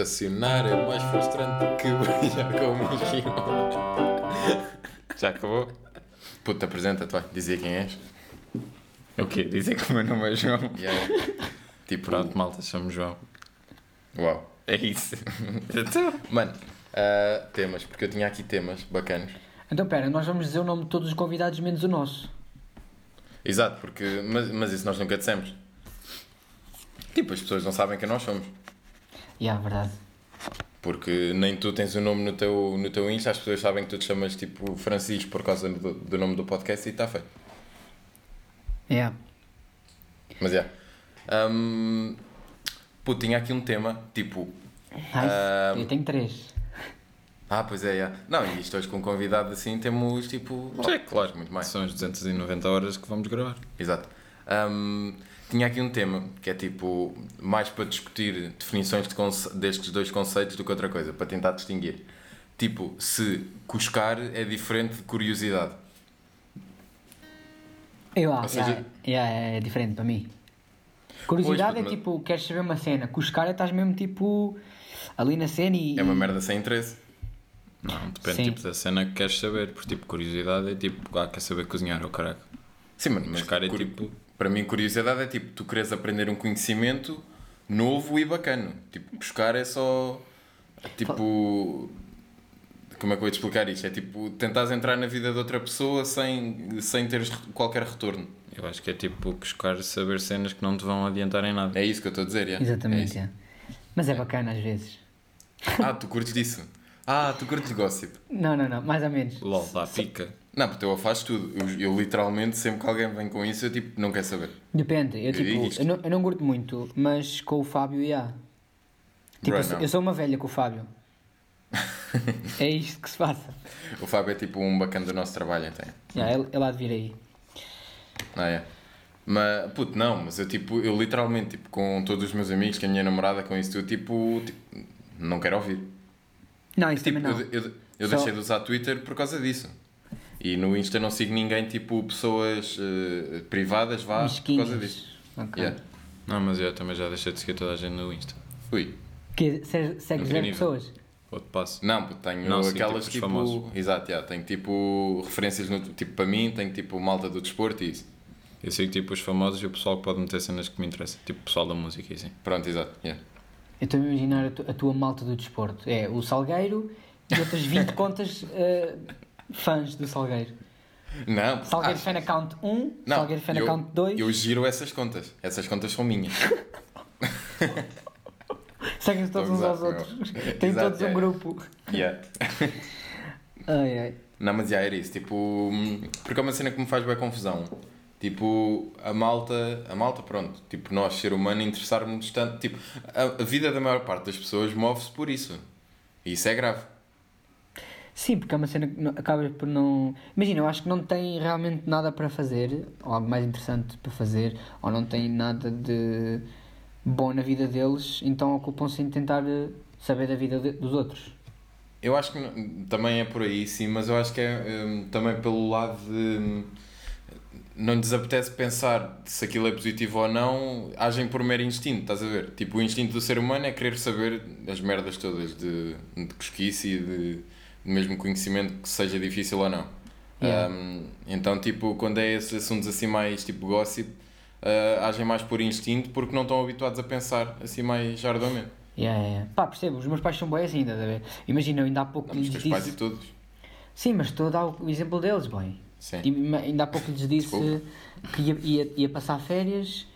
Estacionar é mais frustrante que brilhar como um giro. Já acabou? Puta, apresenta-te, vai. Dizia quem és. O quê? Dizem que o meu nome é João. Yeah. Tipo, Pronto, malta, chamo João. uau. É isso. Então, Mano, ah, temas, porque eu tinha aqui temas bacanas. Então, pera, nós vamos dizer o nome de todos os convidados menos o nosso. Exato, porque, mas, mas isso nós nunca dissemos. Tipo, as pessoas não sabem quem nós somos. E yeah, verdade. Porque nem tu tens o nome no teu, no teu Insta, as pessoas sabem que tu te chamas tipo Francisco por causa do, do nome do podcast e está feito. Yeah. Mas é. Um, pô, tinha aqui um tema, tipo. Nice. Ah, Eu tenho três. Ah, pois é, é. Não, e isto hoje com um convidado assim temos tipo. é claro, muito mais. São as 290 horas que vamos gravar. Exato. Um, tinha aqui um tema que é tipo mais para discutir definições de destes dois conceitos do que outra coisa, para tentar distinguir. Tipo, se cuscar é diferente de curiosidade. Eu, Ou seja- yeah, yeah, é diferente para mim. Curiosidade Pois, é mas- tipo, queres saber uma cena. Cuscar é estás mesmo tipo ali na cena e. É uma merda sem interesse. Não, depende Sim. tipo da cena que queres saber. Porque tipo, curiosidade é tipo, ah, quer saber cozinhar, ou caraca. Sim, mano, mas Buscar é cur- tipo. Para mim curiosidade é tipo, tu queres aprender um conhecimento novo e bacana. Tipo, buscar é só tipo como é que eu vou te explicar isto? É tipo, tentares entrar na vida de outra pessoa sem, sem teres qualquer retorno. Eu acho que é tipo buscar saber cenas que não te vão adiantar em nada. É isso que eu estou a dizer. É Exatamente, isso. yeah. Mas é bacana às vezes. Ah, tu curtes disso? Ah, tu curtes gossip. Não, não, não, mais ou menos. LOL, dá pica. Não, porque eu faço tudo. Eu, eu literalmente, sempre que alguém vem com isso, eu tipo, não quero saber. Depende, eu tipo, isto. eu não, eu não curto muito, mas com o Fábio, yeah. Tipo, Bro, eu, eu sou uma velha com o Fábio. é isto que se passa. O Fábio é tipo um bacana do nosso trabalho, então. Yeah, ele, ele há de vir aí. Ah, é. Mas, puto, não, mas eu tipo, eu literalmente, tipo, com todos os meus amigos, com a minha namorada, com isso tudo, tipo, tipo não quero ouvir. Não, isso Tipo, também não. eu, eu, eu Só- deixei de usar Twitter por causa disso. E no Insta não sigo ninguém, tipo, pessoas eh, privadas, vá, por causa disso. Ok. Yeah. Não, mas eu também já deixei de seguir toda a gente no Insta. Ui. Que se- segues zero pessoas? Outro passo. Não, tenho Não, sim, aquelas tipo, tipo. exato, yeah, tenho tipo referências no. Tipo, para mim, tenho tipo malta do desporto e isso. Eu sigo tipo os famosos e o pessoal que pode meter cenas que me interessam. Tipo o pessoal da música e assim. Pronto, exato. Yeah. Eu estou a imaginar a, tu- a tua malta do desporto. É o Salgueiro e outras 20 contas eh, fãs do Salgueiro. Não, Salgueiro ah, Fan Account 1, não, Salgueiro Fan eu, Account 2. Eu giro essas contas. Essas contas são minhas. Seguem-se todos uns aos outros. Tem Exato, todos um é. grupo. Yeah. Ai, ai. Não, mas já era isso. Tipo, hum, porque é uma cena que me faz bem confusão. Tipo, a malta, a malta, pronto. Tipo, nós, ser humano, interessarmos tanto. Tipo, a, a vida da maior parte das pessoas move-se por isso. E isso é grave. Sim, porque é uma cena que acaba por não. Imagina, eu acho que não tem realmente nada para fazer, ou algo mais interessante para fazer, ou não tem nada de bom na vida deles, então ocupam-se em tentar eh, saber da vida de- dos outros. Eu acho que também é por aí, sim, mas eu acho que é hum, também pelo lado de. hum, não lhes apetece pensar se aquilo é positivo ou não, agem por mero instinto, estás a ver? Tipo, o instinto do ser humano é querer saber as merdas todas de, de cosquice e de mesmo conhecimento que seja difícil ou não. Yeah. Hum, então, tipo, quando é esses assuntos assim mais tipo gossip, ah, agem mais por instinto porque não estão habituados a pensar assim mais arduamente. Yeah, yeah. Pá, percebo, os meus pais são bem assim, estás a ver? Imagina, eu ainda há pouco Os lhes teus pais e disse. todos. Sim, mas estou a dar o exemplo deles, bem. Sim. Tipo, ainda há pouco lhes disse Desculpa. que ia, ia, ia passar férias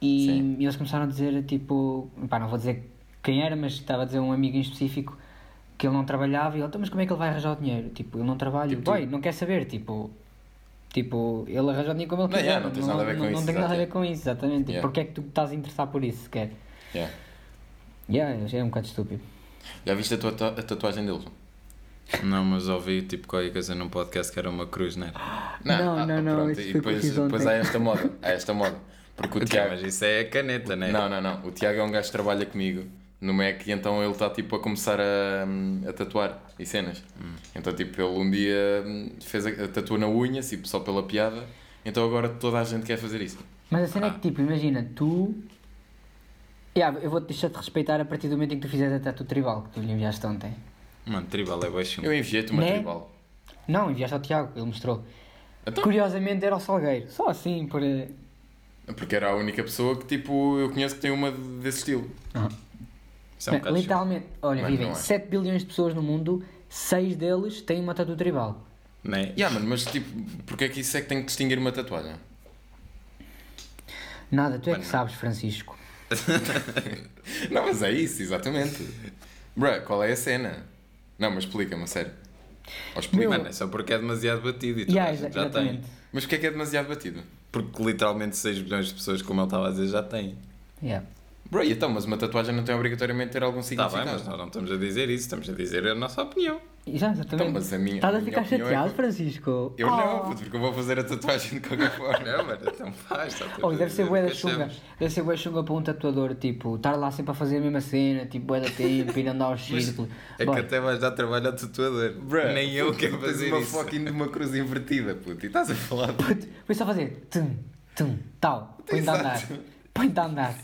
e, e eles começaram a dizer tipo, pá, não vou dizer quem era, mas estava a dizer um amigo em específico que ele não trabalhava e ele, então, mas como é que ele vai arranjar o dinheiro? Tipo, ele não trabalha, Tipo tu. boy, não quer saber, tipo, tipo, ele arranja o dinheiro como ele Não, quiser. yeah, não tens nada a ver com não, isso, Não tem nada a ver com isso, exatamente. Yeah. Porque é que tu estás a interessar por isso sequer? Yeah. Yeah, é um bocado estúpido. Já viste a, tua, a tatuagem deles? Não, mas ouvi tipo qualquer coisa num podcast que era uma cruz, não era? Não, não, não, isso E depois, depois há esta moda. Há esta moda. Porque o Ok, Tiago. mas isso é a caneta, né? Não, não, não. O Tiago é um gajo que trabalha comigo no Mac e então ele está tipo a começar a, a tatuar e cenas. Hum. Então, tipo, ele um dia hum, fez a, a tatuou na unha, tipo, só pela piada. Então agora toda a gente quer fazer isso. Mas a cena é que, tipo, imagina, tu Yeah, eu vou-te deixar de respeitar a partir do momento em que tu fizeres a tatu tribal que tu lhe enviaste ontem. Mano, tribal é baixo. Eu enviei-te uma Né? tribal. Não, enviaste ao Tiago, ele mostrou. Então? Curiosamente era o Salgueiro. Só assim, por. eh, Porque era a única pessoa que tipo eu conheço que tem uma desse estilo. Isso é um Bem, bocado literalmente, olha, Mas vivem não é. 7 bilhões de pessoas no mundo, 6 deles têm uma tatu tribal. Né? Yeah, mano, mas tipo, porque é que isso é que tem que distinguir uma tatuagem? Nada, tu é Mano, que sabes, Francisco. Não, mas é isso, exatamente. Bruh, qual é a cena? Não, mas explica-me, a sério. Ou explica Meu- Mano, é só porque é demasiado batido e tu Yeah, já tem. exatamente. Mas porquê é que é demasiado batido? Porque literalmente 6 bilhões de pessoas, como ele estava a dizer, já têm. Yeah. Bro, e então, mas uma tatuagem não tem obrigatoriamente ter algum Está significado. Tá bem, mas nós não estamos a dizer isso, estamos a dizer a nossa opinião. Já, exatamente. Então, mas a minha- Estás a ficar opinião é chateado, que- Francisco? Eu Oh. não, puto, porque eu vou fazer a tatuagem de qualquer forma. Não, mano, então faz. só Oh, deve ser bué da que chunga. Deve ser bué chunga para um tatuador, tipo, estar lá sempre a fazer a mesma cena, tipo, bué da tempo, ir andar aos círculos. É que Boy, até vais dar trabalho ao tatuador. Bruh, Nem eu quero tens fazer uma isso. fucking de uma cruz invertida, puto, e estás a falar puto, Foi só fazer tum, tum, tal, põe-te a andar, põe-te a andar.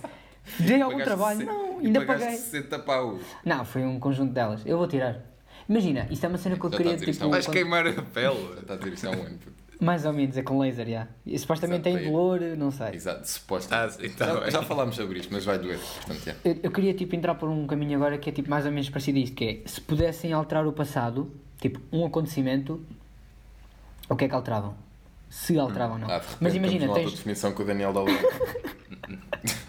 Dei algum Pagaste trabalho? 60 Não, ainda paguei. 60 paus. Não, foi um conjunto delas. Eu vou tirar. Imagina, isto é uma cena que eu Já queria, tipo, Vais quando- queimar a pele. Já está a dizer isto há um ano, puto. mais ou menos, é com laser, já. E supostamente Exato, tem é. dolor, não sei. Exato, suposto. Ah, tá já, bem. já falámos sobre isto, mas vai doer. Portanto, é. Eu, eu queria tipo entrar por um caminho agora que é tipo mais ou menos parecido a isto, que é se pudessem alterar o passado, tipo um acontecimento, o que é que alteravam? Se alteravam ou não. Ah, de repente, Mas imagina, tens, autodefinição com o Daniel Dalton.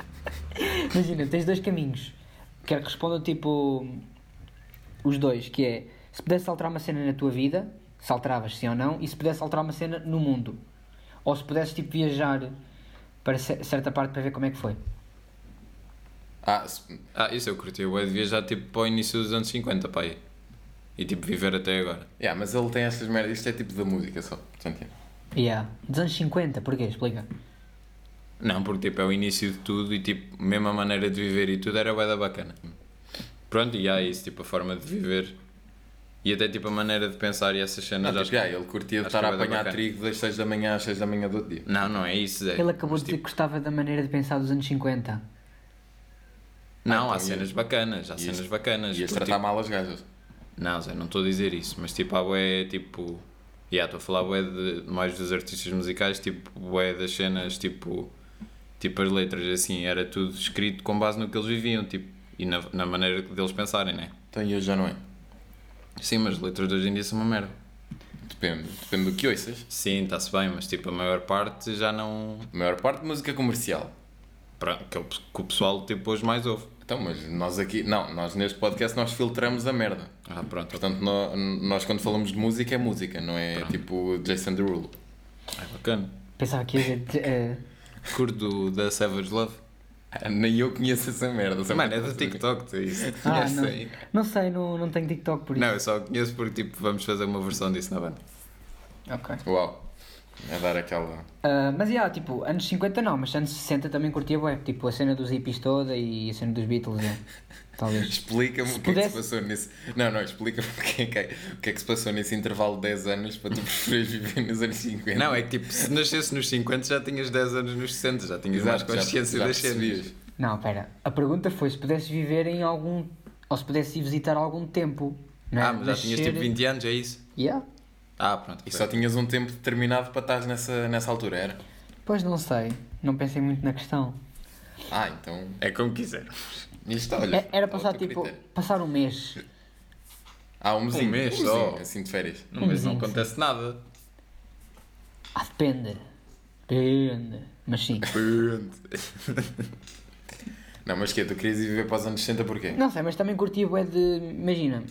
imagina, tens dois caminhos. Quero que respondam tipo os dois, que é se pudesse alterar uma cena na tua vida, se alteravas sim ou não, e se pudesse alterar uma cena no mundo. Ou se pudesses tipo viajar para ce- certa parte para ver como é que foi. ah, se- Ah, isso eu curti. Eu ia viajar tipo para o início dos anos 50, pai. E tipo viver até agora. yeah, mas ele tem estas merdas. Isto é tipo da música só. Portanto, é. Yeah. Dos anos 50, porquê? Explica. Não, porque tipo é o início de tudo e tipo, mesmo a maneira de viver e tudo era bué da bacana. Pronto, e há isso, tipo a forma de viver e até tipo a maneira de pensar e essas cenas. Não, acho tipo, que- yeah, ele curtia de estar a é apanhar bacana. trigo das 6 da manhã às 6 da manhã do outro dia. Não, não é isso, Zé. Ele acabou Mas, de dizer tipo, que gostava da maneira de pensar dos anos 50. Não, Ah, há então, cenas bacanas, há cenas bacanas. Ias porque, tratar tipo, mal as gajas. Não, Zé, não estou a dizer isso, mas tipo, há bué, tipo... Yeah, estou a falar bué de, mais dos artistas musicais, tipo, bué das cenas, tipo... Tipo, as letras, assim, era tudo escrito com base no que eles viviam, tipo... E na, na maneira deles pensarem, né? Então e hoje já não é. Sim, mas as letras de hoje em dia são uma merda. Depende. Depende do que ouças. Sim, está-se bem, mas tipo, a maior parte já não... A maior parte de música comercial. Pronto, que, é o, que o pessoal tipo, hoje mais ouve. Então, mas nós aqui. Não, nós neste podcast nós filtramos a merda. Ah, pronto, Portanto, nó- nós, quando falamos de música é música, não é tipo Jason Derulo. é bacana. Pensava que ia dizer. Curto da Savage Love. Ah, Nem eu conheço essa merda. sabe? Mano, é do TikTok, tu isso. ah, não, aí? não sei, não, não tenho TikTok por isso. Não, eu só conheço porque tipo, vamos fazer uma versão disso na banda. Ok. Uau. É dar aquela. Ah, mas yeah, tipo, anos 50 não, mas anos 60 também curtia bué. Tipo, a cena dos hippies toda e a cena dos Beatles, yeah. talvez. Explica-me o que é que se pudesse- passou nesse. Não, não, explica-me o que, é que, é- o que é que se passou nesse intervalo de 10 anos para tu preferires viver nos anos 50. Não, é que tipo, se nascesse nos 50 já tinhas 10 anos nos 60, já tinhas Exato, mais consciência já, já das cenas. Não, pera. A pergunta foi se pudesses viver em algum. Ou se pudesses ir visitar algum tempo. Não é? Ah, mas já tinhas tipo 20 anos, é isso? Yeah. Ah, pronto. E só tinhas um tempo determinado para estar nessa, nessa altura, era? Pois não sei. Não pensei muito na questão. Ah, então. É como quiser. Isto, olha. É- Era ao passar tipo. critério. Passar um mês. Ah, um mesinho. Um mês um só. assim de férias. Não, mas não acontece nada. Ah, depende. Depende. Mas sim. Não, mas que Tu querias ir viver para os anos 60 porquê? Não sei, mas também curtia bué de. Imagina.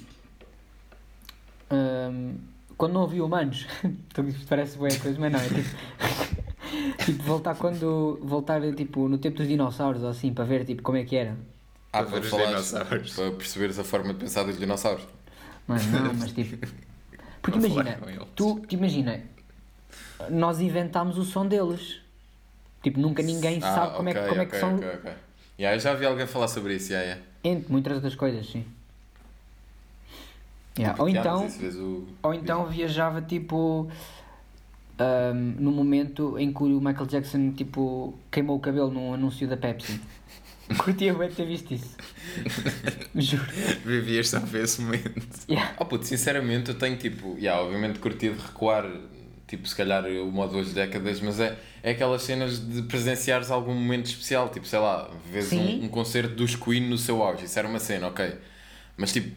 hum, quando não havia humanos. Então isto parece bué coisa, mas não, é tipo. tipo, voltar quando. Voltar tipo no tempo dos dinossauros ou assim, para ver tipo como é que era. Ah, Para falares, dinossauros. para perceberes a forma de pensar dos dinossauros. Mas não, mas tipo. Porque Para imagina, tu te imagina, nós inventámos o som deles. Tipo, nunca ninguém Ah, sabe como, é, como é que ok, são. ok, ok. Yeah, eu já vi alguém falar sobre isso, yeah, yeah. Entre muitas outras coisas, sim. Yeah, Ou então. o- Ou então viajava tipo ahm, no momento em que o Michael Jackson tipo queimou o cabelo num anúncio da Pepsi. Curtia bem ter visto isso. Juro. Vivias só para esse momento. Yeah. Oh puto, sinceramente eu tenho tipo, yeah, obviamente curti de recuar, tipo, se calhar uma ou duas décadas, mas é, é aquelas cenas de presenciares algum momento especial, tipo, sei lá, vês um, um concerto dos Queen no seu auge, isso era uma cena, ok. Mas tipo,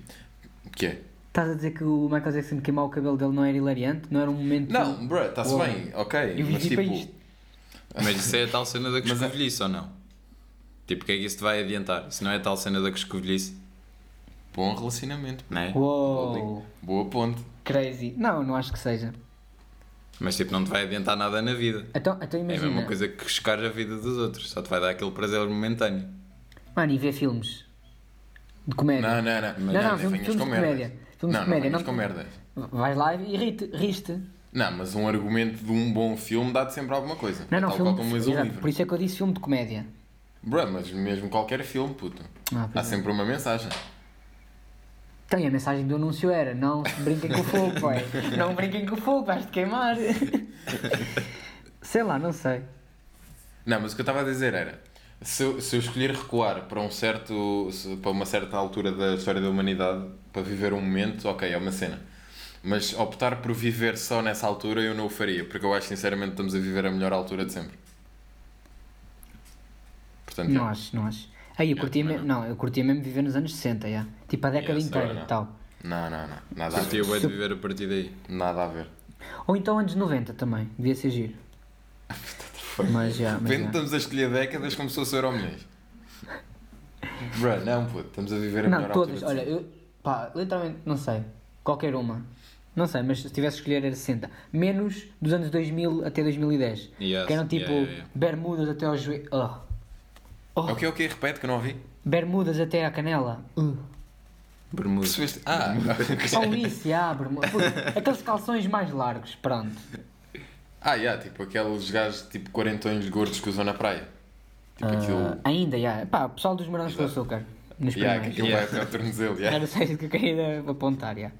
o que é? Estás a dizer que o Michael Jackson queimar o cabelo dele não era hilariante? Não era um momento. Não, bro, está-se bem, ok, Eu mas tipo, isto. Mas isso é a tal cena da Mas é- coscovilhice ou não? Tipo, o que é que isso te vai adiantar? Se não é a tal cena da coscovilhice, bom relacionamento, não é? Uou, boa ponte. crazy. Não, não acho que seja. Mas tipo, não te vai adiantar nada na vida. Então, então É a imagina. mesma coisa que chocar a vida dos outros, só te vai dar aquele prazer momentâneo. Mano, e ver filmes de comédia. Não, não, não, Não, não, não, nem filmes- venhas filmes com de comédia. Filmes não, de comédia, não não- com merdas. Vais lá e rite, riste. Não, mas um argumento de um bom filme dá-te sempre alguma coisa. Não, É não, tal filme. qual como lês um livro. por isso é que eu disse filme de comédia. Bro, mas mesmo qualquer filme, puto. Ah, Há é. sempre uma mensagem. Então, e a mensagem do anúncio era: não brinquem com o fogo, pai. Não brinquem com o fogo, vais-te queimar. sei lá, não sei. Não, mas o que eu estava a dizer era, se eu, se eu escolher recuar para um certo, para uma certa altura da história da humanidade, para viver um momento, ok, é uma cena. Mas optar por viver só nessa altura eu não o faria, porque eu acho sinceramente que estamos a viver a melhor altura de sempre. Portanto, Não é. acho, não acho. Aí eu Não, curtia mesmo, não, eu curtia mesmo viver nos anos 60, já. Tipo a década Yes, inteira não. e tal. não, não, não, nada a Curtia ver. bem de viver a partir daí. Nada a ver. Ou então anos 90 também, devia ser giro. Mas já, De mas repente já. estamos a escolher décadas como se fosse Euro Milhões. Bro, não, puto, estamos a viver a Não, melhor todas, olha, eu, pá, literalmente, não sei. Qualquer uma. Não sei, mas se tivesse de escolher era 60. Menos dos anos 2000 até 2010. Yes, que eram tipo yeah, yeah, yeah. bermudas até ao joelho. Oh. Oh, É o que, é o que? Repete que eu não ouvi. Bermudas até à canela. Uh. Bermuda. Percebeste? Ah, Só isso, já, bermuda. Puta, Aqueles calções mais largos, pronto. ah, yeah, tipo aqueles gajos tipo quarentões gordos que usam na praia. Tipo Ah, aquilo. ainda, já. Pá, o pessoal dos morangos com açúcar. Nos Yeah, que aquilo Yeah. vai até ao tornozelo. Yeah. Era só isso que eu queria apontar, já.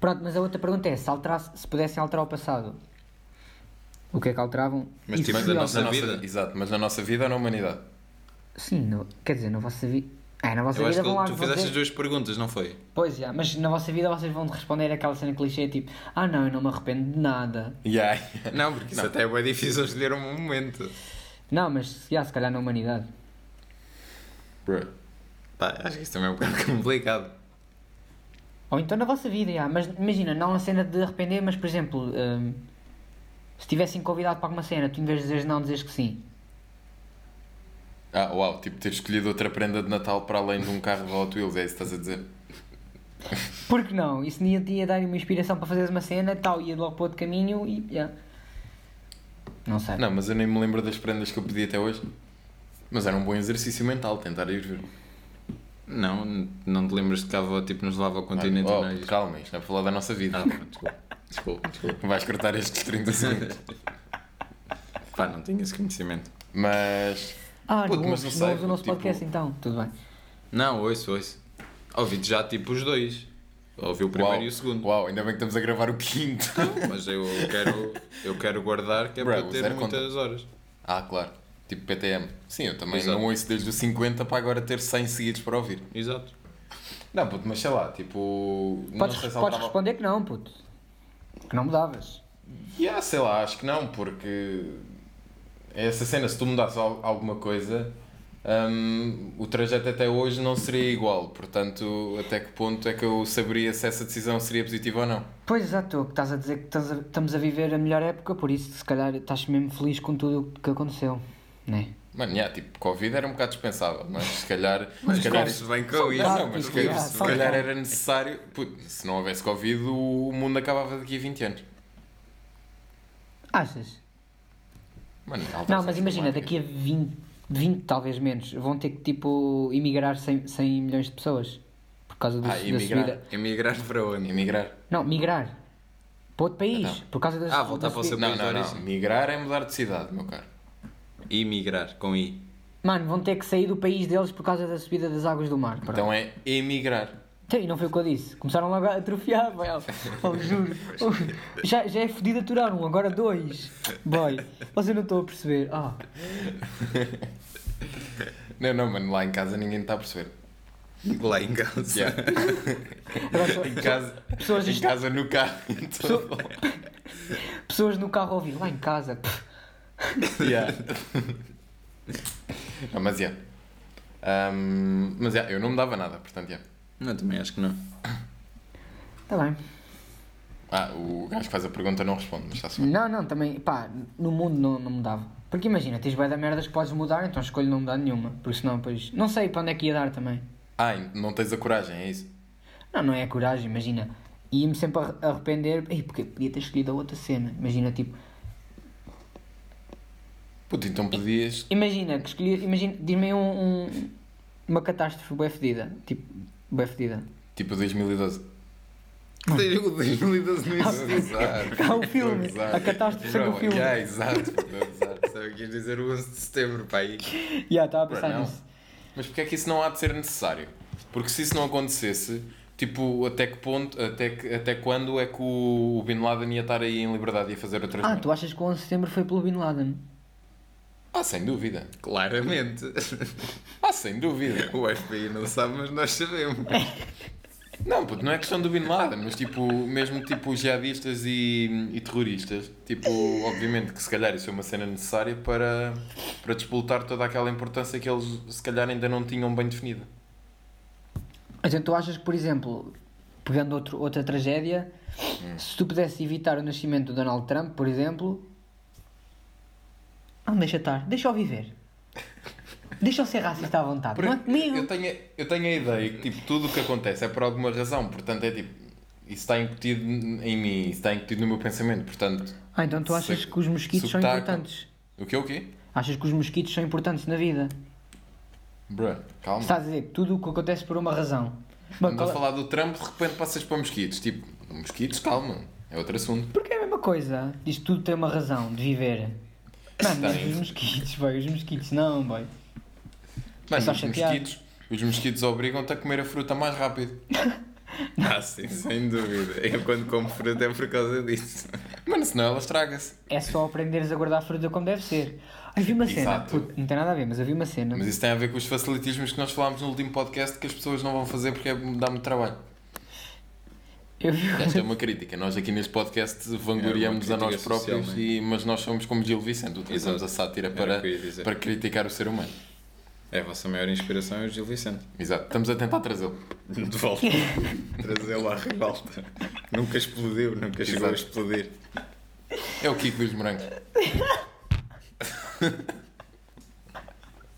Pronto, mas a outra pergunta é, se, alterasse, se pudessem alterar o passado, o que é que alteravam? Mas tipo, al- nossa Na vida. Exato, mas na nossa vida ou na humanidade? Sim, no- quer dizer, na vossa vida... É, na vossa Eu acho vida que vão lá tu fizeste dizer- as duas perguntas, não foi? Pois, já, mas na vossa vida vocês vão responder aquela cena clichê, tipo, ah não, eu não me arrependo de nada. Yeah. Não, porque isso Não. até é bem difícil escolher um momento. Não, mas, já, se calhar na humanidade. Bro. Pá, acho que isso também é um bocado complicado. Ou então na vossa vida, já. Mas imagina, não a cena de arrepender, mas por exemplo, hum, se tivessem convidado para alguma cena, tu em vez de dizeres não, dizes que sim. Ah, uau, tipo ter escolhido outra prenda de Natal para além de um carro de Hot Wheels, é isso que estás a dizer? Por que não? Isso ia, ia dar uma inspiração para fazeres uma cena e tal, ia logo para outro caminho e. já. Não sei. Não, mas eu nem me lembro das prendas que eu pedi até hoje. Mas era um bom exercício mental tentar ir ver. Não, não te lembras de que a avó tipo, nos levava ao continente oh, e nós... calma, isto não é para falar da nossa vida. Ah, desculpa. Desculpa, desculpa. Vais cortar estes 30 segundos. Pá, não tinha esse conhecimento. Mas. Ah, Puto, não, mas não não sei, ouves o nosso tipo- podcast então, tudo bem. Não, ouço, ouço. Ouvi já tipo os dois. Ouvi o primeiro uau, e o segundo. Uau, ainda bem que estamos a gravar o quinto. Mas eu quero, eu quero guardar que é Bro, para ter muitas horas. ah, claro. Tipo PTM. Sim, eu também Exato. não ouço desde os 50 para agora ter 100 seguidos para ouvir. Exato. Não, puto, mas sei lá, tipo. Podes, não sei se podes alterava- responder que não, puto. Que não mudavas. Yeah, sei lá, acho que não, porque essa cena, se tu mudasses al- alguma coisa, hum, o trajeto até hoje não seria igual. Portanto, até que ponto é que eu saberia se essa decisão seria positiva ou não? Pois exato, tu que estás a dizer que estás a- estamos a viver a melhor época, por isso se calhar estás mesmo feliz com tudo o que aconteceu, não é? Mano, yeah, tipo, Covid era um bocado dispensável, mas se calhar. Mas se calhar se bem com isso. não, mas se calhar, yeah, se calhar era necessário. Se não houvesse Covid, o mundo acabava daqui a 20 anos. Achas? Mano, Não, mas imagina, daqui a 20, 20 talvez menos, vão ter que tipo emigrar 100, 100 milhões de pessoas por causa do, Ah, da emigrar. subida. Emigrar para onde? Emigrar. Não, migrar para outro país Então. por causa das Ah, voltar da para o seu- Não, país de não, não. origem. Migrar é mudar de cidade, meu caro. Emigrar, com I. Mano, vão ter que sair do país deles por causa da subida das águas do mar. pronto. Então é emigrar. Então, e não foi o que eu disse. Começaram logo a atrofiar, boy. Oh, juro. Oh, já, já é fodido aturar um, agora dois. Boy, você não estou a perceber. Ah. Não, não, mano, lá em casa ninguém está a perceber. Lá em casa. Yeah. Agora, em casa, pessoas, em casa no carro. Então, pessoas no carro a ouvir, lá em casa. yeah. Não, mas yeah. Ahm, mas yeah, eu não me dava nada, portanto, yeah. Não, também acho que não. Tá bem. Ah, o gajo que faz a pergunta não responde, mas está-se bem. Não, não, também, pá, no mundo não, não mudava. Porque imagina, tens bué da merdas que podes mudar, então escolho não mudar nenhuma. Porque senão, depois. Não sei para onde é que ia dar também. Ah, não tens a coragem, é isso? Não, não é a coragem, imagina. Ia-me sempre a arrepender. Ei, porque podia ter escolhido a outra cena. Imagina, tipo. Puto, então podias. Imagina que escolhi. Imagina, diz-me aí um, um- uma catástrofe bué fedida. Tipo, bué fedida. Tipo 2012. O 2012 não existe. Exato. Há o filme, a catástrofe o filme. Yeah, exato. a gozar. Só quis dizer o 11 de setembro, pai. Já, estava a pensar nisso. Mas porque é que isso não há de ser necessário? Porque se isso não acontecesse, tipo, até que ponto, até, que, até quando é que o, o Bin Laden ia estar aí em liberdade e a fazer outras Ah, tu achas que o 11 de setembro foi pelo Bin Laden? Ah, sem dúvida. Claramente. Ah, sem dúvida. O FBI não sabe, mas nós sabemos. Não, puto, não é questão do Bin Laden, mas tipo, mesmo tipo jihadistas e, e terroristas, tipo, obviamente que se calhar isso é uma cena necessária para, para disputar toda aquela importância que eles se calhar ainda não tinham bem definida. Então tu achas que, por exemplo, pegando outro, outra tragédia, se tu pudesses evitar o nascimento do Donald Trump, por exemplo. Não, deixa estar, deixa-o viver. Deixa-o ser racista à vontade. Não é comigo. Eu tenho, eu tenho a ideia que tipo, tudo o que acontece é por alguma razão, portanto é tipo, isso está incutido em mim, isso está incutido no meu pensamento, portanto, Ah, então tu achas Se- que os mosquitos são importantes? o que é o quê? Achas que os mosquitos são importantes na vida? Bruh, calma. Estás a dizer que tudo o que acontece por uma razão. Estamos a falar do Trump, de repente passas para mosquitos, tipo, mosquitos, calma, é outro assunto. Porque é a mesma coisa. Diz que tudo tem uma razão de viver. Mano, mas Tem. os mosquitos, boy, os mosquitos não, boy. Mano, os chatear. mosquitos, os mosquitos obrigam-te a comer a fruta mais rápido. Ah, sim, sem dúvida. Eu quando como fruta é por causa disso. Mano, senão ela estraga-se. É só aprenderes a guardar a fruta como deve ser. Ai, vi uma cena. Exato. Puto, não tem nada a ver, mas eu vi uma cena. Mas isso tem a ver com os facilitismos que nós falámos no último podcast que as pessoas não vão fazer porque é- dá muito trabalho. Esta é uma crítica. Nós aqui neste podcast vangloriamos É a uma nós social, próprios, e, mas nós somos como Gil Vicente, utilizamos Exato. a sátira para, para criticar o ser humano. É a vossa maior inspiração é o Gil Vicente. Exato. Estamos a tentar trazê-lo. De volta. Trazê-lo à revolta. Nunca explodiu, nunca chegou a Exato. explodir. É o Kiko dos Morangos.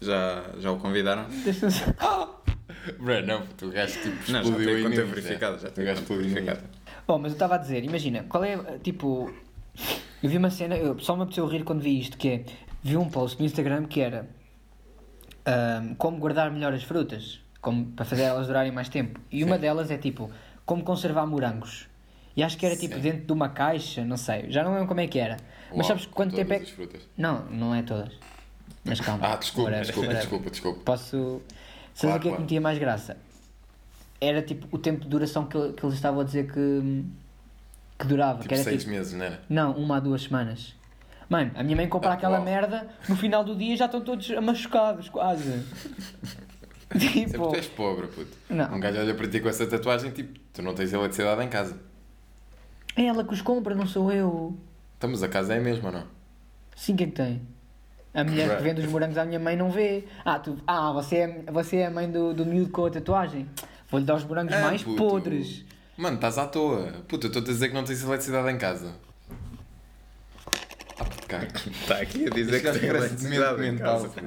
Já, já o convidaram? Deixa-me só- Bro, não, tu gajo tipo Não, já explodiu conta mim, verificada. já. O tenho gajo conta explodiu em mim. verificada. Bom, mas eu estava a dizer, imagina, qual é, tipo... Eu vi uma cena, eu, só me apeteceu rir quando vi isto, que é... Vi um post no Instagram que era... ahm, como guardar melhor as frutas. Como, para fazer elas durarem mais tempo. E uma delas é tipo... Como conservar morangos. E acho que era tipo Sim. dentro de uma caixa, não sei. Já não lembro como é que era. Mas Uau, sabes quanto todas tempo é as que... frutas. Não, não é todas. Mas calma. Ah, desculpa, Whatever, desculpa, whatever. desculpa, desculpa. Posso. Sabes Claro, o que é que claro. metia mais graça? Era tipo o tempo de duração que, que eles estavam a dizer que, que durava. Tipo que era seis tipo, meses, não era? não, uma a duas semanas. Mano, a minha mãe compra Ah, aquela uau. merda, no final do dia já estão todos machucados, quase. Tipo, tu és pobre, puto. não. Um gajo olha para ti com essa tatuagem, tipo, tu não tens eletricidade em casa. É ela que os compra, não sou eu. Então, mas a casa é a mesma, não? Sim, quem é que tem? A mulher que vende os morangos à minha mãe não vê. Ah, tu, ah você, é, você é a mãe do, do miúdo com a tatuagem? Vou-lhe dar os morangos Ah, mais puto. podres. Mano, estás à toa. Puta, eu estou a dizer que não tens eletricidade em casa. Ah, puto, cara. Está aqui a dizer que gajo tem eletricidade em casa.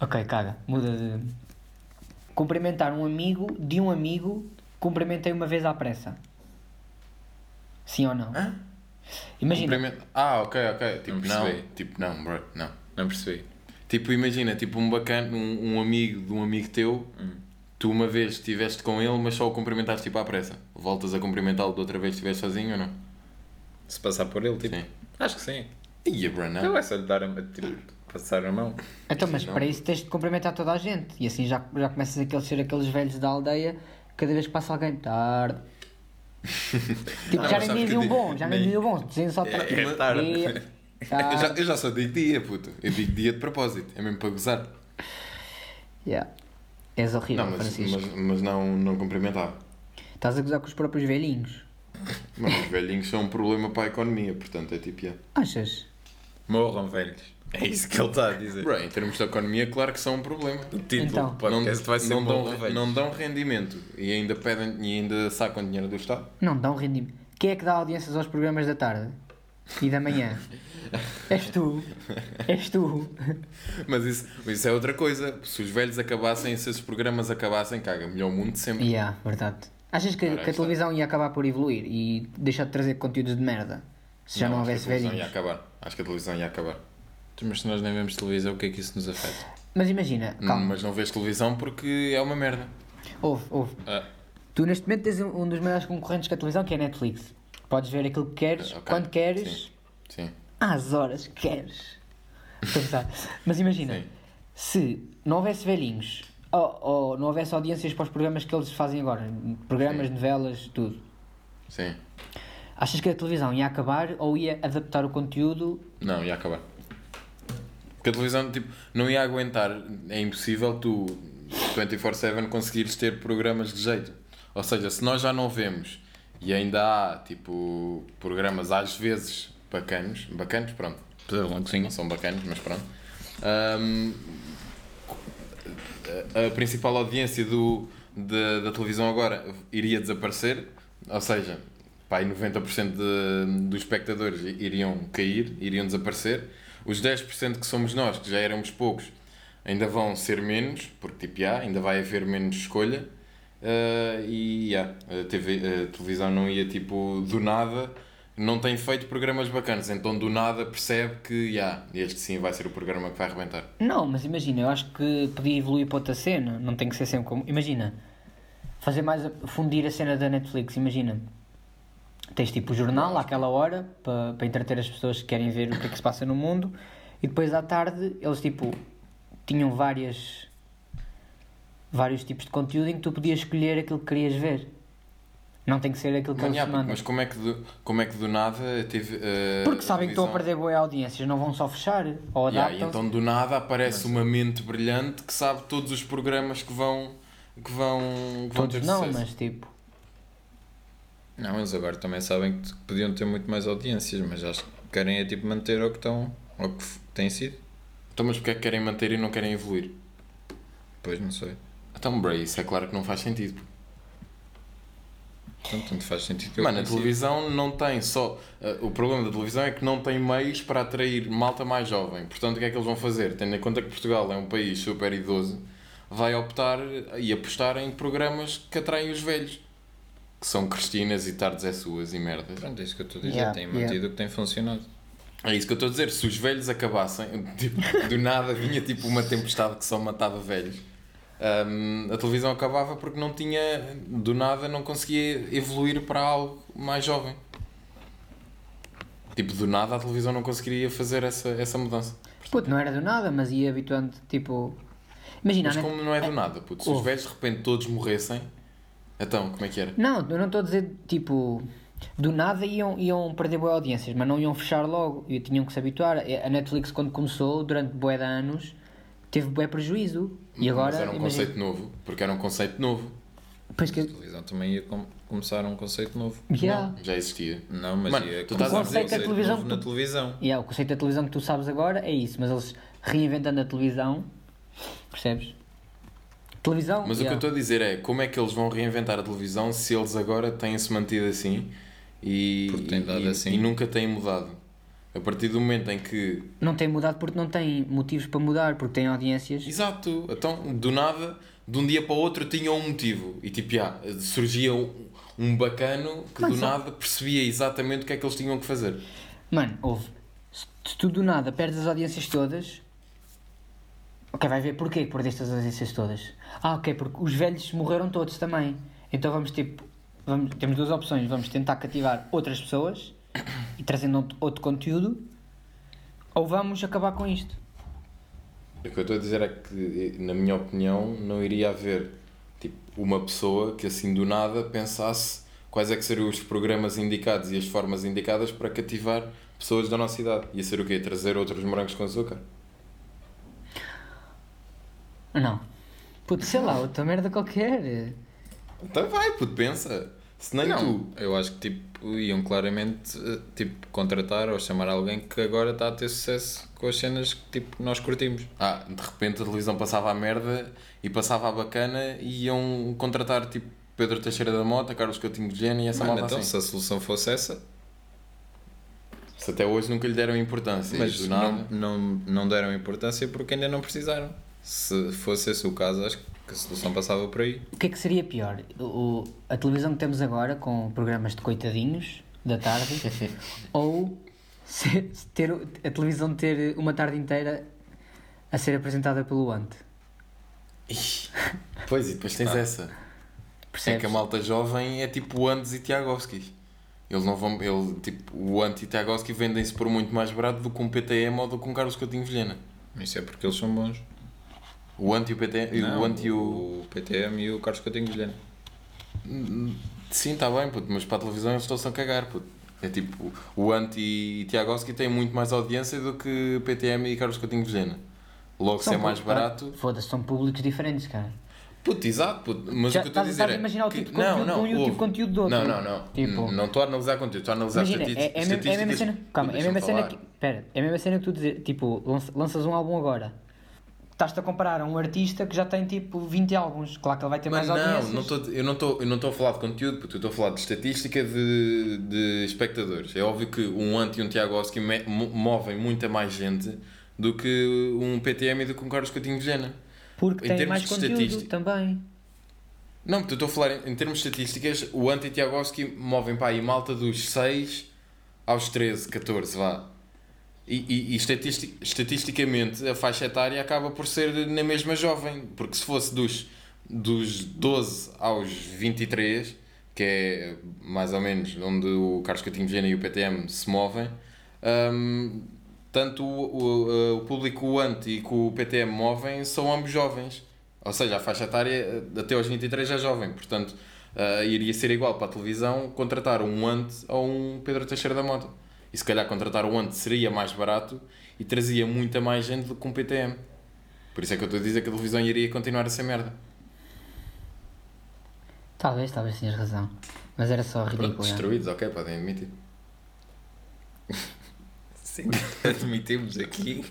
Ok, caga, muda de. Cumprimentar um amigo de um amigo, cumprimentei uma vez à pressa. Sim ou não? Hã? Imagina, Cumprimento- Ah, ok, ok. Tipo, Não não. percebi. Tipo, não, bro. Não. Não percebi. Tipo, imagina, tipo um bacana, um, um amigo de um amigo teu, Hum. tu uma vez estiveste com ele, mas só o cumprimentaste tipo à pressa. Voltas a cumprimentá-lo de outra vez se estiveres sozinho ou não? Se passar por ele, tipo. Sim. Acho que sim. Ia, bro, Então não. vai só lhe dar a tipo, passar a mão. então, mas não. para isso tens de cumprimentar toda a gente. E assim já, já começas a ser aqueles velhos da aldeia, cada vez que passa alguém, tarde. Tipo, Ah, já nem diziam eu bom, já nem nem- diziam bom, diziam só É, tarde. é tarde. Dia. Ah, Eu, já, eu já só digo dia, puto. Eu digo dia de propósito. É mesmo para gozar. yeah. És horrível, Não, mas, Francisco. mas, mas não, não cumprimentava. Estás a gozar com os próprios velhinhos. Mas os velhinhos são um problema para a economia, portanto é tipo, yeah. Achas? Morram velhos. É isso que ele está a dizer. Bro, em termos de economia, claro que são um problema. O título Então. do podcast vai ser não, dão, não dão rendimento e ainda pedem e ainda sacam dinheiro do Estado. Não, um rendimento. Quem é que dá audiências aos programas da tarde? E da manhã? És tu. És tu. Mas isso, isso é outra coisa. Se os velhos acabassem, se esses programas acabassem, caga, melhor o mundo sempre. Yeah, verdade. Achas que, que a televisão ia acabar por evoluir e deixar de trazer conteúdos de merda? Se já não, acho que houvesse a televisão velhinhos. ia acabar. Acho que a televisão ia acabar. Mas se nós nem vemos televisão, o que é que isso nos afeta? Mas imagina, Hum, calma, Mas não vês televisão porque é uma merda. ouve, ouve. Ah, Tu neste momento tens um dos maiores concorrentes com a televisão que é a Netflix. Podes ver aquilo que queres, Ok, quando queres, Sim. às horas que queres. Estou a gozar. Mas imagina, Sim. se não houvesse velhinhos ou, ou não houvesse audiências para os programas que eles fazem agora, programas, Sim. novelas, tudo. Sim. Achas que a televisão ia acabar ou ia adaptar o conteúdo? Não, ia acabar. Porque a televisão, tipo, não ia aguentar. É impossível tu, 24-7, conseguires ter programas de jeito. Ou seja, se nós já não vemos e ainda há, tipo, programas às vezes bacanos, bacanos, pronto, não são bacanos, mas pronto. Ahm, a, principal audiência do, da, da televisão agora iria desaparecer, ou seja, pá, aí 90% de, dos espectadores iriam cair, iriam desaparecer. Os 10% que somos nós, que já éramos poucos, ainda vão ser menos, porque tipo, já, ainda vai haver menos escolha. Ah, e já, a, TV, a televisão não ia tipo do nada, não tem feito programas bacanas, então do nada percebe que já, este sim vai ser o programa que vai arrebentar. Não, mas imagina, eu acho que podia evoluir para outra cena, não tem que ser sempre como. Imagina, fazer mais. fundir a cena da Netflix, imagina. Tens tipo o jornal àquela hora para, para entreter as pessoas que querem ver o que é que se passa no mundo e depois à tarde eles tipo tinham várias vários tipos de conteúdo em que tu podias escolher aquilo que querias ver. Não tem que ser aquilo que Mas, eles mandam. mas como é, que do, como é que do nada teve. ah, Porque sabem que estão a perder boas audiências, não vão só fechar ou Yeah, e então do nada aparece uma mente brilhante que sabe todos os programas que vão. que vão. que vão Todos ter não, sucesso. mas tipo. Não, eles agora também sabem que podiam ter muito mais audiências, mas acho que querem é tipo manter o que estão, o que tem sido. Então, mas porque é que querem manter e não querem evoluir? Pois não sei. Então, bro, isso é claro que não faz sentido. Então, tanto faz sentido que Mano, a televisão não tem só. eh, o problema da televisão é que não tem meios para atrair malta mais jovem. Portanto, o que é que eles vão fazer? Tendo em conta que Portugal é um país super idoso, vai optar e apostar em programas que atraem os velhos. Que são Cristinas e Tardes é Suas e merdas. Pronto, é isso que eu estou a dizer. Yeah, tem yeah. mantido o que tem funcionado. É isso que eu estou a dizer. Se os velhos acabassem, tipo, do nada vinha tipo uma tempestade que só matava velhos. Hum, a televisão acabava porque não tinha, do nada, não conseguia evoluir para algo mais jovem. Tipo, do nada a televisão não conseguiria fazer essa, essa mudança. Puto, não era do nada, mas ia habituando, tipo... Imagina, Mas né? como não é do nada, puto, se os Ouve. velhos de repente todos morressem, então, como é que era? Não, eu não estou a dizer, tipo... Do nada iam, iam perder boas audiências, mas não iam fechar logo. E tinham que se habituar. A Netflix, quando começou, durante bué de anos, teve bué prejuízo. E agora, Mas era um imagina... conceito novo, porque era um conceito novo. Pois que... A televisão também ia com- começar um conceito novo. Yeah. Não, já existia. Não, mas Mano, ia tu estás a dizer conceito televisão- novo na televisão. Yeah, o conceito da televisão que tu sabes agora é isso, mas eles reinventando a televisão, percebes? Televisão, Mas o que eu yeah. estou a dizer é como é que eles vão reinventar a televisão se eles agora têm-se mantido assim e, têm e, assim. e nunca têm mudado. A partir do momento em que. não tem mudado porque não tem motivos para mudar, porque tem audiências. Exato! Então, do nada, de um dia para o outro tinham um motivo. E tipo, já, surgia um, um bacano que Mas do só- nada percebia exatamente o que é que eles tinham que fazer. Mano, ouve, se se tu do nada perdes as audiências todas, ok, vai ver porquê que perdeste as audiências todas. Ah, ok, porque os velhos morreram todos também. Então vamos tipo, vamos, temos duas opções, vamos tentar cativar outras pessoas e trazendo outro, outro conteúdo, ou vamos acabar com isto. O que eu estou a dizer é que, na minha opinião, não iria haver tipo, uma pessoa que assim do nada pensasse quais é que seriam os programas indicados e as formas indicadas para cativar pessoas da nossa idade. Ia ser o quê? Trazer outros morangos com açúcar? Não. Puto, sei lá, outra merda qualquer. Então vai, puto, pensa. Se nem Não, tu. eu acho que tipo, iam claramente eh, tipo, contratar ou chamar alguém que agora está a ter sucesso com as cenas que tipo, nós curtimos. Ah, de repente a televisão passava a merda e passava a bacana e iam contratar tipo Pedro Teixeira da Mota, Carlos Coutinho de Gênio e essa Mano, malta então, assim. se a solução fosse essa, Se até hoje nunca lhe deram importância. mas não, não, não deram importância porque ainda não precisaram. Se fosse esse o caso, acho que a solução passava por aí. O que é que seria pior? O, a televisão que temos agora, com programas de coitadinhos da tarde, ou se- se ter, o- a televisão ter uma tarde inteira a ser apresentada pelo Ante? Ih, Pois, e depois tens essa. É Percebes? que a malta jovem é tipo o Andes e Tiagovskis. Eles não vão. Ele, tipo, o Ante e Tiagovski vendem-se por muito mais barato do que um PTM ou do que um Carlos Coutinho Vilhena. Isso é porque eles são bons. O Ante e o PTM. Não, o Ante e o. o PTM e o Carlos Coutinho de Vilhena. Sim, está bem, puto, mas para a televisão eles estão-se a cagar, puto. É tipo, o Ante e Tiagovski têm muito mais audiência do que PTM e Carlos Coutinho Vilhena. Logo, se São é mais barato. Foda-se, são públicos diferentes, cara. Puto, exato, puto. Mas Já o que eu estou a estás- dizer estás a é. imaginar o tipo de conteúdo de um e o tipo de conteúdo do outro. Não, não, não. Tipo- Não estou a analisar conteúdo, estou a analisar Imagina, é, estatísticas. é, a mesma- é a mesma cena. Calma, é a mesma cena que. Pera, é a mesma cena que tu dizer, tipo, lança- lanças um álbum agora. Estás-te a comparar a um artista que já tem tipo 20 álbuns. Claro que ele vai ter Mas mais não, audiências. não tô, eu não estou eu não estou a falar de conteúdo, puto, eu estou a falar de estatística de, de espectadores. É óbvio que um Ante e um Tiagovski me- mo- movem muita mais gente do que um PTM e do que um Carlos Coutinho Vilhena. Porque em tem termos mais de conteúdo estatística. também. Não, puto, eu estou a falar em, em termos de estatísticas, o Ante e Tiagovski movem para aí malta dos 6 aos 13, 14, vá. E, e, e estatistic- estatisticamente a faixa etária acaba por ser na mesma jovem, porque se fosse dos, dos 12 aos 23, que é mais ou menos onde o Carlos Coutinho Vilhena e o PTM se movem, hum, tanto o, o, público o Ante e que o PTM movem são ambos jovens. Ou seja, a faixa etária eh, até aos 23 é jovem, portanto eh, iria ser igual para a televisão contratar um Ante ou um Pedro Teixeira da Mota. E se calhar contratar o Ante seria mais barato e trazia muita mais gente do que um PTM. Por isso é que eu estou a dizer que a televisão iria continuar a ser merda. Talvez, talvez tenhas razão. Mas era só Pronto, ridículo. é. destruídos, ok, podem admitir. Sim, admitimos aqui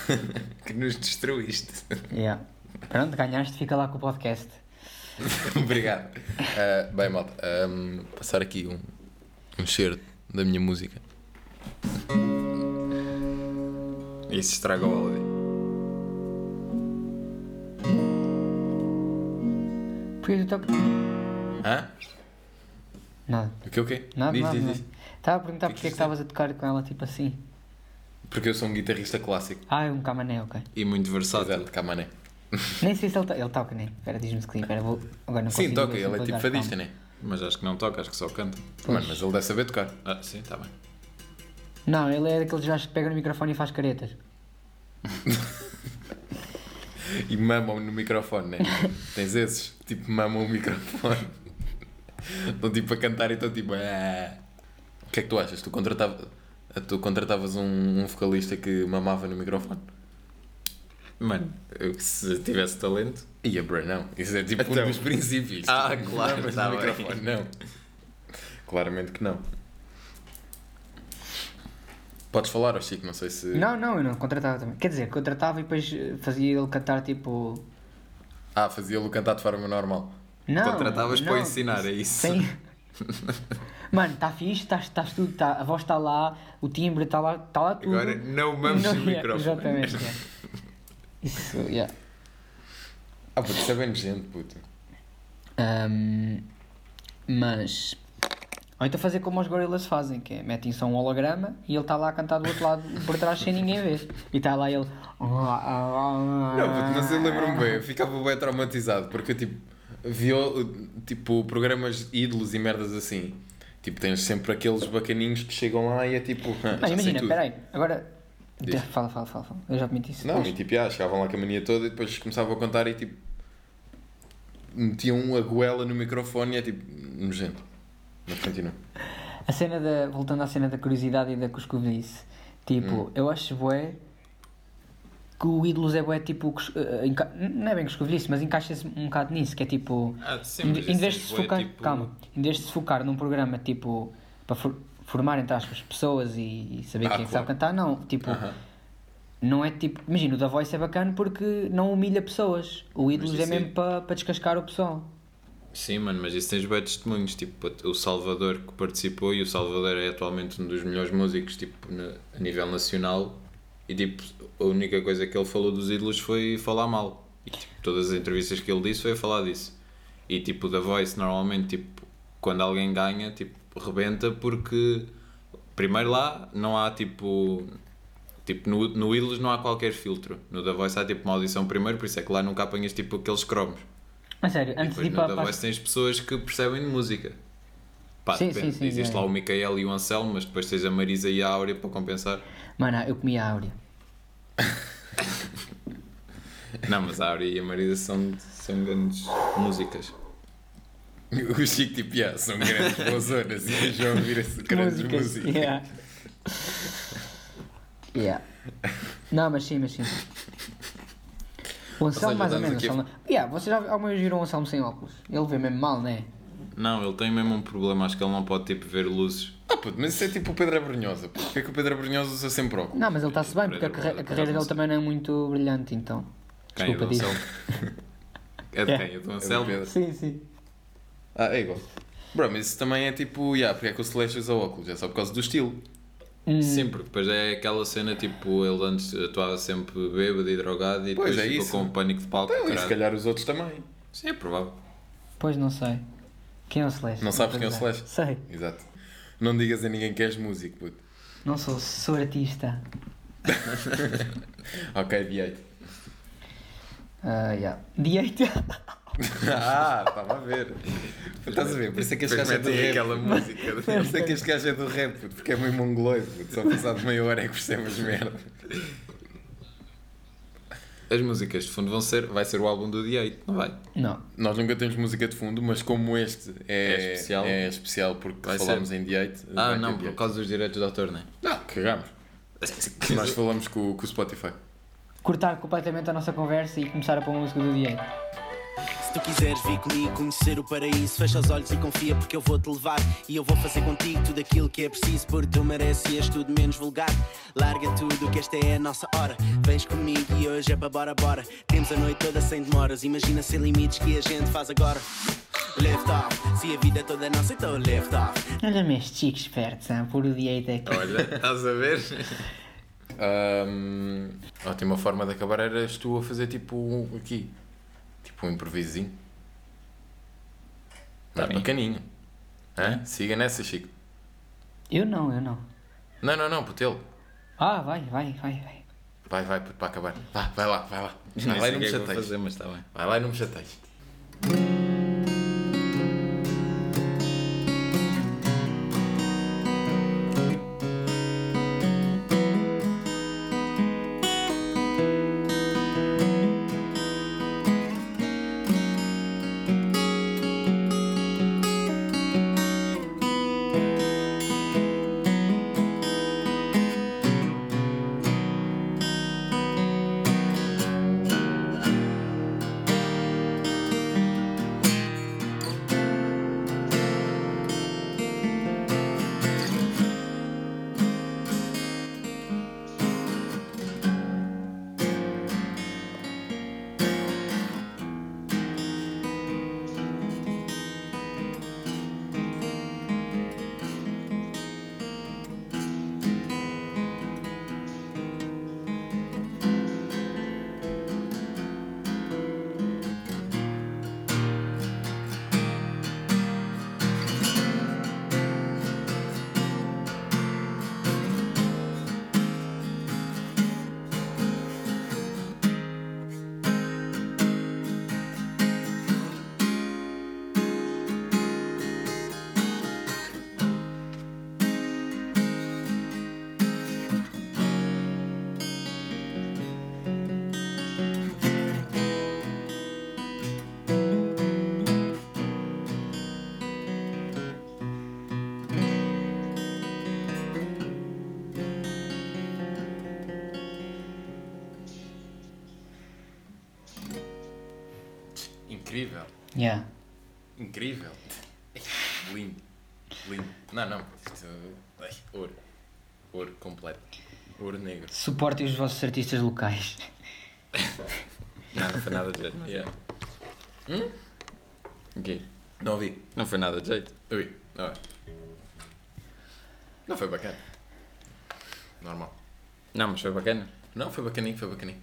que nos destruíste. Yeah. Pronto, ganhaste, fica lá com o podcast. Obrigado. Ah, bem, malta, ahm, passar aqui um, um cheiro da minha música. Isso estraga o áudio. Porquê tu toca... Hã? Nada. O que o quê? Nada, diz, nada, diz, nada. diz. Estava a perguntar Que que porque é que quis estavas a tocar com ela tipo assim. Porque eu sou um guitarrista clássico. Ah, é um camané, ok. E muito versátil. Exato, camané. Nem sei se ele, to... ele toca, nem. Espera, diz-me se sim. Espera, vou... Agora não Sim, consigo toca, ver se ele é vou tipo fadista, calma. né? Mas acho que não toca, acho que só canta. Mano, mas ele deve saber tocar. Ah, sim, está bem. Não, ele é daqueles gajos que pega no microfone e faz caretas. E mamam no microfone, né? Tens esses? Tipo, mamam o microfone. Estão tipo a cantar e estão tipo. "Ah". O que é que tu achas? Tu, contratava, tu contratavas um, um vocalista que mamava no microfone? Mano, eu, se tivesse talento. Ia, bro, não. Isso é tipo um Então. dos princípios. Ah, Tipo, claro, mamas tá no bem. microfone, não. Claramente que não. Podes falar, ó Chico, não sei se. Não, não, eu não contratava também. Quer dizer, contratava e depois eh, fazia ele cantar tipo. Ah, fazia-lo cantar de forma normal. Não. Contratavas não, para o ensinar, é isso? Sim. Mano, está fixe, estás estás tudo, tá, a voz está lá, o timbre está lá, está lá tudo. Agora não no yeah, microfone. Exatamente. yeah. Isso, yeah. Ah, puto, isso é bem nojento, puto. Ahm, mas. Ou então fazer como os gorilas fazem, que é metem só um holograma e ele está lá a cantar do outro lado por trás sem ninguém ver. E está lá ele. Não, mas eu lembro-me bem, eu ficava bem traumatizado porque eu tipo via tipo programas ídolos e merdas assim. Tipo, tens sempre aqueles bacaninhos que chegam lá e é tipo. "Ah, sei imagina, tudo." peraí, agora. Diz. Fala, fala, fala, fala. Eu já te meti isso. Não, e tipo, ah, chegavam lá com a mania toda e depois começavam a contar e tipo. metiam a goela no microfone e é tipo. nojento. Mas continua. A cena da. Voltando à cena da curiosidade e da cuscovice. Tipo, Hum. eu acho bué que o ídolos é bué tipo. eh, Não é bem cuscovice, mas encaixa-se um bocado nisso, que é tipo. Ah, em, isso vez de é se focar. tipo- Calma. Em vez de se focar num programa tipo. para for- formar, entre aspas, pessoas e, e saber Ah, quem é que claro. sabe cantar, não. Tipo. Aham. Não é tipo. Imagina, o da Voice é bacana porque não humilha pessoas. O ídolos é mesmo aí- para para descascar o pessoal. Sim, mano, mas isso tens bem testemunhos, tipo, o Salvador que participou e o Salvador é atualmente um dos melhores músicos, tipo, na- a nível nacional e, tipo, a única coisa que ele falou dos ídolos foi falar mal. E, tipo, todas as entrevistas que ele disse foi falar disso. E, tipo, da Voice, normalmente, tipo, quando alguém ganha, tipo, rebenta porque, primeiro lá, não há, tipo... Tipo, no, no Ídolos não há qualquer filtro. No da Voice há, tipo, uma audição primeiro, por isso é que lá nunca apanhas, tipo, aqueles cromos. A sério, E antes de depois ir para. Para- Voice tens pessoas que percebem de música. Pá, Sim, depende. sim, sim, Existe é. lá o Micael e o Anselmo, mas depois tens a Marisa e a Áurea para compensar. Mano, eu comi a Áurea. Não, mas a Áurea e a Marisa são, são grandes músicas. O Chico, tipo, yeah, são grandes boas horas e deixam ouvir esse grandes músicas. Yeah. yeah. Não, mas sim, mas sim. O Anselmo mais ou menos. aqui a- Anselmo... Yeah, vocês já alguma vez viram o Anselmo sem óculos? Ele vê mesmo mal, não é? Não, ele tem mesmo um problema, acho que ele não pode tipo ver luzes. Ah, puto, mas isso é tipo o Pedro Abrunhosa. Porquê que o Pedro Abrunhosa usa sempre óculos? Não, mas ele está-se bem, porque a, carre- a carreira dele também não é muito brilhante, então. Quem? Desculpa, é. Anselmo? É de É. quem? É do É do Anselmo? Sim, sim. Ah, é igual. Bro, mas isso também é tipo, yeah, porque é que o Celeste usa óculos? É só por causa do estilo. Hum, Sim, porque depois é aquela cena tipo, ele antes atuava sempre bêbado e drogado e Pois, depois é ficou isso. com um pânico de palco. Então, e se calhar os outros também. Sim, é provável. Pois não sei. Quem é o Celeste? Não sabes quem é o. Celeste? Sei. Exato. Não digas a ninguém que és músico, puto. Não sou, sou artista. Ok, D8. Ah, yeah. Direito. ah, estava a ver. Estás a ver? Por isso é que este gajo é do rap. aquela música. Por isso é que este gajo é do rap, porque é meio mongoloide. Só passado meia hora é que percebe as merda. As músicas de fundo vão ser, vai ser o álbum do D8, não vai? Não. Nós nunca temos música de fundo, mas como este é, É especial. é especial porque Vai falamos em D8. Ah, vai não, por D8. causa dos direitos de autor, não é? Não, cagamos. Nós falamos com, com o Spotify. Cortar completamente a nossa conversa e começar a pôr a música do Diego. Se tu quiseres vir comigo conhecer o paraíso, fecha os olhos e confia porque eu vou te levar. E eu vou fazer contigo tudo aquilo que é preciso, porque tu merecias tudo menos vulgar. Larga tudo que esta é a nossa hora. Vens comigo e hoje é para bora, bora. Temos a noite toda sem demoras. Imagina sem limites que a gente faz agora. Lift off, se a vida é toda nossa, então lift off. Olha-me este chico esperto, sabe? Por o Diego aqui. Olha, estás a ver? Ahm, ótima forma de acabar eras tu a fazer tipo um- aqui. Tipo um improvisozinho. Tá Mas bem. bacaninho. Hã? Siga nessa, Chico. Eu não, eu não. Não, não, não, puto, ele. Ah, vai, vai, vai, vai. Vai, vai, puto, para acabar. Vá, vai lá, vai lá. Vai lá e não me é que vou chateies. fazer, mas está bem. Vai lá e não me chateies. Yeah. Incrível. Lindo. Lindo. Não, não. Isto, ai, ouro. Ouro completo. Ouro negro. Suportem os vossos artistas locais. Não, não foi nada de jeito. Yeah. O quê? Não ouvi. Não foi nada de jeito. Ui. Não é. Não foi bacana. Normal. Não, mas foi bacana. Não, foi bacaninho, foi bacaninho.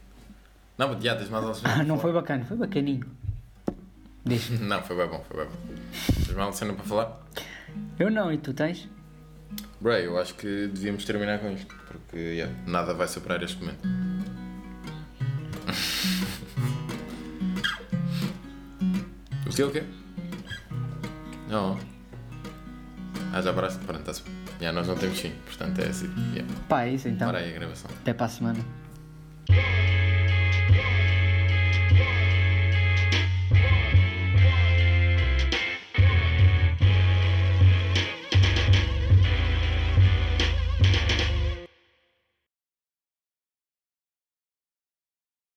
Não, mas já tens mais alguma Ah, não foi bacana, foi bacaninho. Deixa. Não, foi bem bom, foi bem bom. Tens alguma cena para falar? Eu não, e tu tens? Bro, eu acho que devíamos terminar com isto, porque yeah, nada vai superar este momento. o que o quê? Não. Ah, já paraste? Pronto, bem. Yeah, nós não temos fim, portanto é assim. Yeah. Pá, é isso então. Para aí a gravação. Até para a semana.